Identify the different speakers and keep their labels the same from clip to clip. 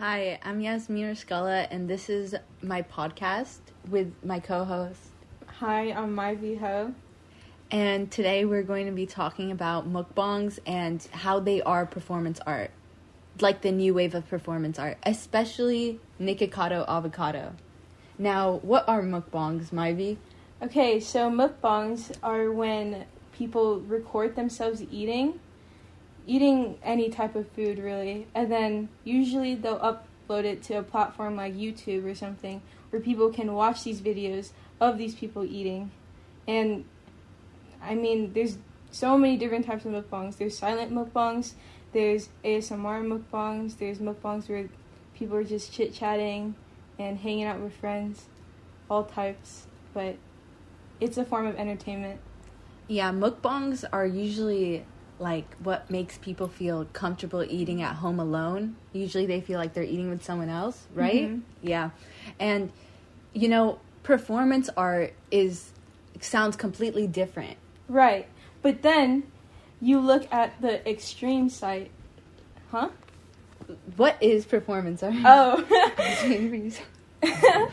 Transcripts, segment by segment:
Speaker 1: Hi, I'm Yasmin Rizkallah, and this is my podcast with my co host.
Speaker 2: Hi, I'm Myvi Ho.
Speaker 1: And today we're going to be talking about mukbangs and how they are performance art. Like the new wave of performance art, especially Nikocado Avocado. Now, what are mukbangs, Myvi?
Speaker 2: Okay, so mukbangs are when people record themselves eating eating any type of food really. And then usually they'll upload it to a platform like youtube or something where people can watch these videos of these people eating. And i mean there's so many different types of mukbangs. There's silent mukbangs there's asmr mukbangs there's mukbangs where people are just chit-chatting and hanging out with friends all types. But it's a form of entertainment.
Speaker 1: Yeah, mukbangs are usually like what makes people feel comfortable eating at home alone. Usually they feel like they're eating with someone else, right?
Speaker 2: Mhm.
Speaker 1: Yeah. And you know, performance art is sounds completely different.
Speaker 2: Right. But then you look at the extreme side. Huh?
Speaker 1: What is performance art?
Speaker 2: Oh.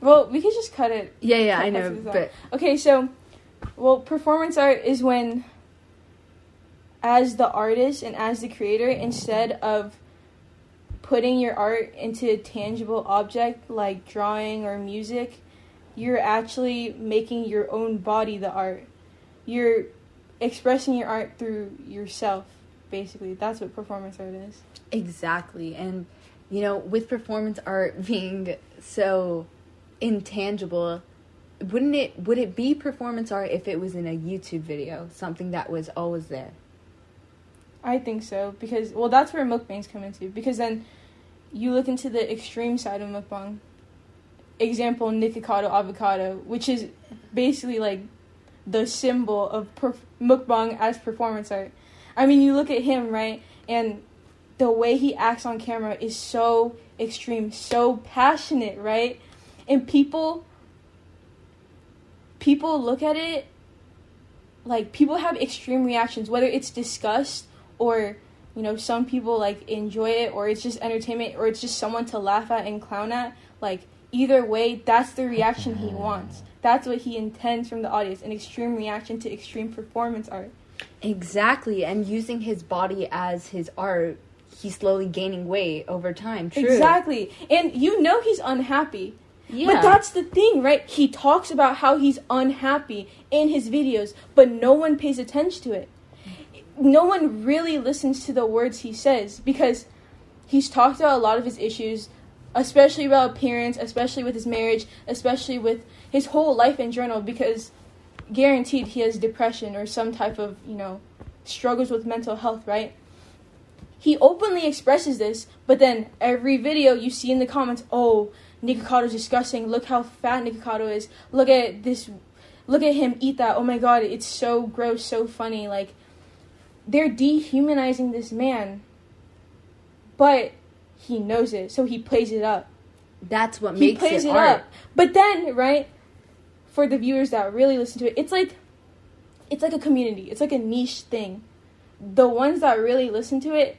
Speaker 2: well, we could just cut it.
Speaker 1: yeah, yeah,
Speaker 2: I
Speaker 1: know, but
Speaker 2: Okay, so well, performance art is when as the artist and as the creator instead of putting your art into a tangible object like drawing or music, you're actually making your own body the art. You're expressing your art through yourself, basically. That's what performance art is.
Speaker 1: Exactly. And you know, with performance art being so intangible, wouldn't it would it be performance art if it was in a YouTube video, something that was always there?
Speaker 2: I think so because well, that's where mukbangs come into because then you look into the extreme side of mukbang. Example: Nikocado avocado, which is basically like the symbol of mukbang as performance art. I mean, you look at him right, and the way he acts on camera is so extreme, so passionate, right? And people, people look at it like people have extreme reactions, whether it's disgust or you know some people like enjoy it or it's just entertainment or it's just someone to laugh at and clown at like either way that's the reaction he wants that's what he intends from the audience an extreme reaction to extreme performance art
Speaker 1: Exactly. And using his body as his art, he's slowly gaining weight over time. True.
Speaker 2: exactly and you know he's unhappy
Speaker 1: Yeah.
Speaker 2: but that's the thing right he talks about how he's unhappy in his videos but no one pays attention to it no one really listens to the words he says because he's talked about a lot of his issues, especially about appearance, especially with his marriage, especially with his whole life in general, because guaranteed he has depression or some type of, you know, struggles with mental health, right? He openly expresses this, but then every video you see in the comments, oh, Nikocado's disgusting. Look how fat Nikocado is. Look at this. Look at him eat that. Oh my god, it's so gross, so funny. Like, they're dehumanizing this man, but he knows it, so he plays it up.
Speaker 1: That's what
Speaker 2: He
Speaker 1: makes
Speaker 2: plays
Speaker 1: it,
Speaker 2: it,
Speaker 1: art.
Speaker 2: up. But then, right, for the viewers that really listen to it, it's like it's like a community. It's like a niche thing. The ones that really listen to it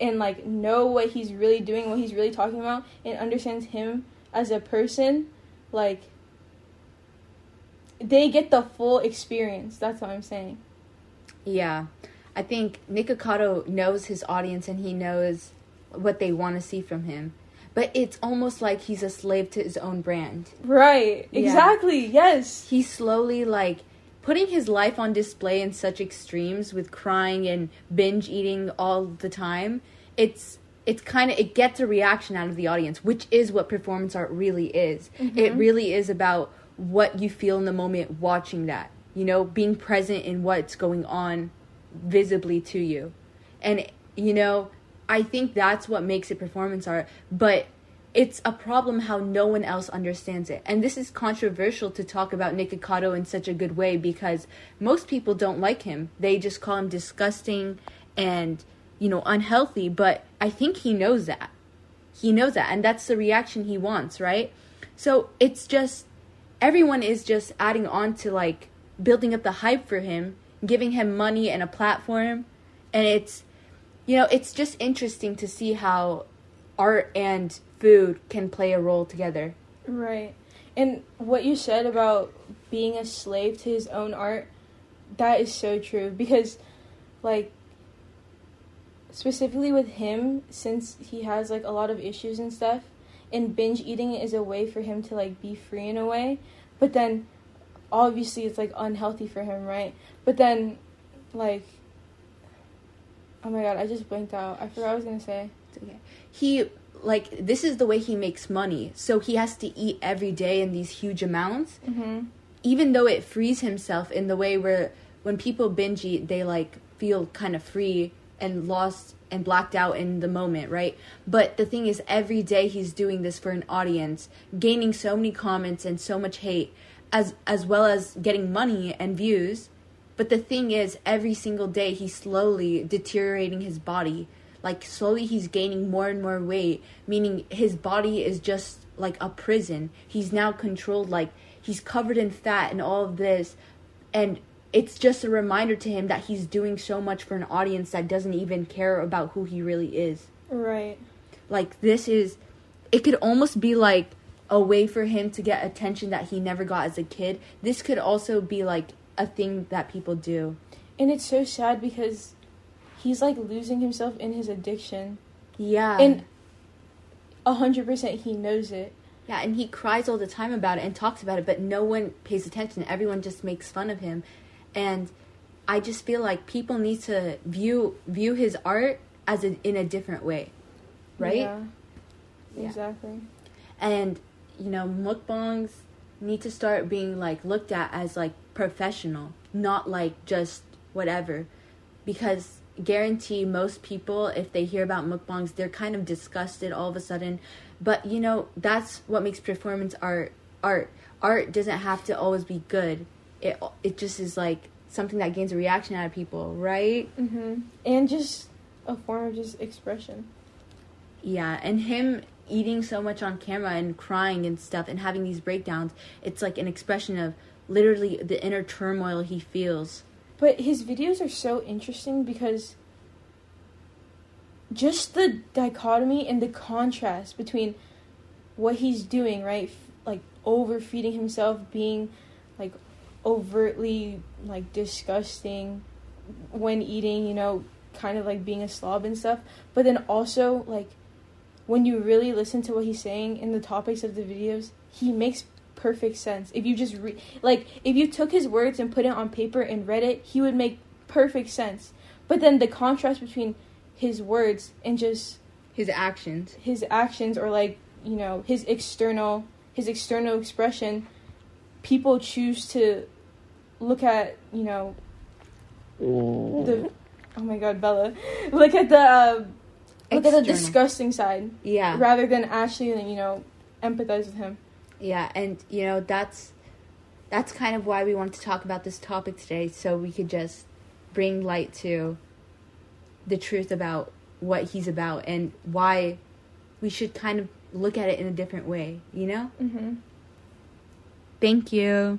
Speaker 2: and like know what he's really doing, what he's really talking about, and understands him as a person, like they get the full experience. That's what I'm saying.
Speaker 1: Yeah. I think Nikocado knows his audience and he knows what they want to see from him. But it's almost like he's a slave to his own brand.
Speaker 2: Right.
Speaker 1: Yeah.
Speaker 2: Exactly. Yes.
Speaker 1: He's slowly like putting his life on display in such extremes with crying and binge eating all the time. It's it's kind of it gets a reaction out of the audience, which is what performance art really is. It mm-hmm. really is about what you feel in the moment watching that. You know, being present in what's going on visibly to you. And you know, I think that's what makes it performance art, but it's a problem how no one else understands it. And this is controversial to talk about Nikocado in such a good way because most people don't like him. They just call him disgusting and, you know, unhealthy, but I think he knows that. He knows that and that's the reaction he wants, right? So, it's just everyone is just adding on to like building up the hype for him, giving him money and a platform, and it's you know, it's just interesting to see how art and food can play a role together.
Speaker 2: Right. And what you said about being a slave to his own art, that is so true because like specifically with him since he has like a lot of issues and stuff and binge eating is a way for him to like be free in a way but then obviously it's like unhealthy for him right but then like oh my god i just blinked out i forgot what i was gonna say
Speaker 1: Okay. He like this is the way he makes money. So he has to eat every day in these huge amounts.
Speaker 2: mm-hmm
Speaker 1: Even though it frees himself in the way where when people binge eat, they like feel kind of free and lost and blacked out in the moment, right? But the thing is every day he's doing this for an audience, gaining so many comments and so much hate as as well as getting money and views. But the thing is every single day he's slowly deteriorating his body. Like slowly he's gaining more and more weight meaning his body is just like a prison. He's now controlled like he's covered in fat and all of this and it's just a reminder to him that he's doing so much for an audience that doesn't even care about who he really is.
Speaker 2: Right.
Speaker 1: Like this is it could almost be like a way for him to get attention that he never got as a kid this could also be like a thing that people do
Speaker 2: and it's so sad because he's like losing himself in his addiction
Speaker 1: yeah
Speaker 2: and a hundred percent he knows it
Speaker 1: Yeah, and he cries all the time about it and talks about it, but no one pays attention. Everyone just makes fun of him. And I just feel like people need to view view his art as a, in a different way. Right?
Speaker 2: yeah,
Speaker 1: Yeah.
Speaker 2: exactly
Speaker 1: And you know, mukbangs need to start being like looked at as like professional, not like just whatever. Because guarantee most people if they hear about mukbangs, they're kind of disgusted all of a sudden. But you know, that's what makes performance art art. Art doesn't have to always be good. It it just is like something that gains a reaction out of people, right?
Speaker 2: hmm and just a form of just expression
Speaker 1: Yeah, and him eating so much on camera and crying and stuff and having these breakdowns, it's like an expression of literally the inner turmoil he feels.
Speaker 2: But his videos are so interesting because just the dichotomy and the contrast between what he's doing, right? Like overfeeding himself, being like overtly like disgusting when eating, you know, kind of like being a slob and stuff. But then also like when you really listen to what he's saying in the topics of the videos, he makes perfect sense. If you just re- like if you took his words and put it on paper and read it, he would make perfect sense. But then the contrast between his words and just
Speaker 1: His actions.
Speaker 2: his actions or like, you know, his external his external expression, people choose to look at, you know, the oh my god, Bella. Look at the uh, look at the disgusting side
Speaker 1: Yeah.
Speaker 2: rather than actually, you know, empathize with him.
Speaker 1: Yeah, and you know, that's that's kind of why we wanted to talk about this topic today so we could just bring light to the truth about what he's about and why we should kind of look at it in a different way, you know?
Speaker 2: Mm-hmm.
Speaker 1: Thank you.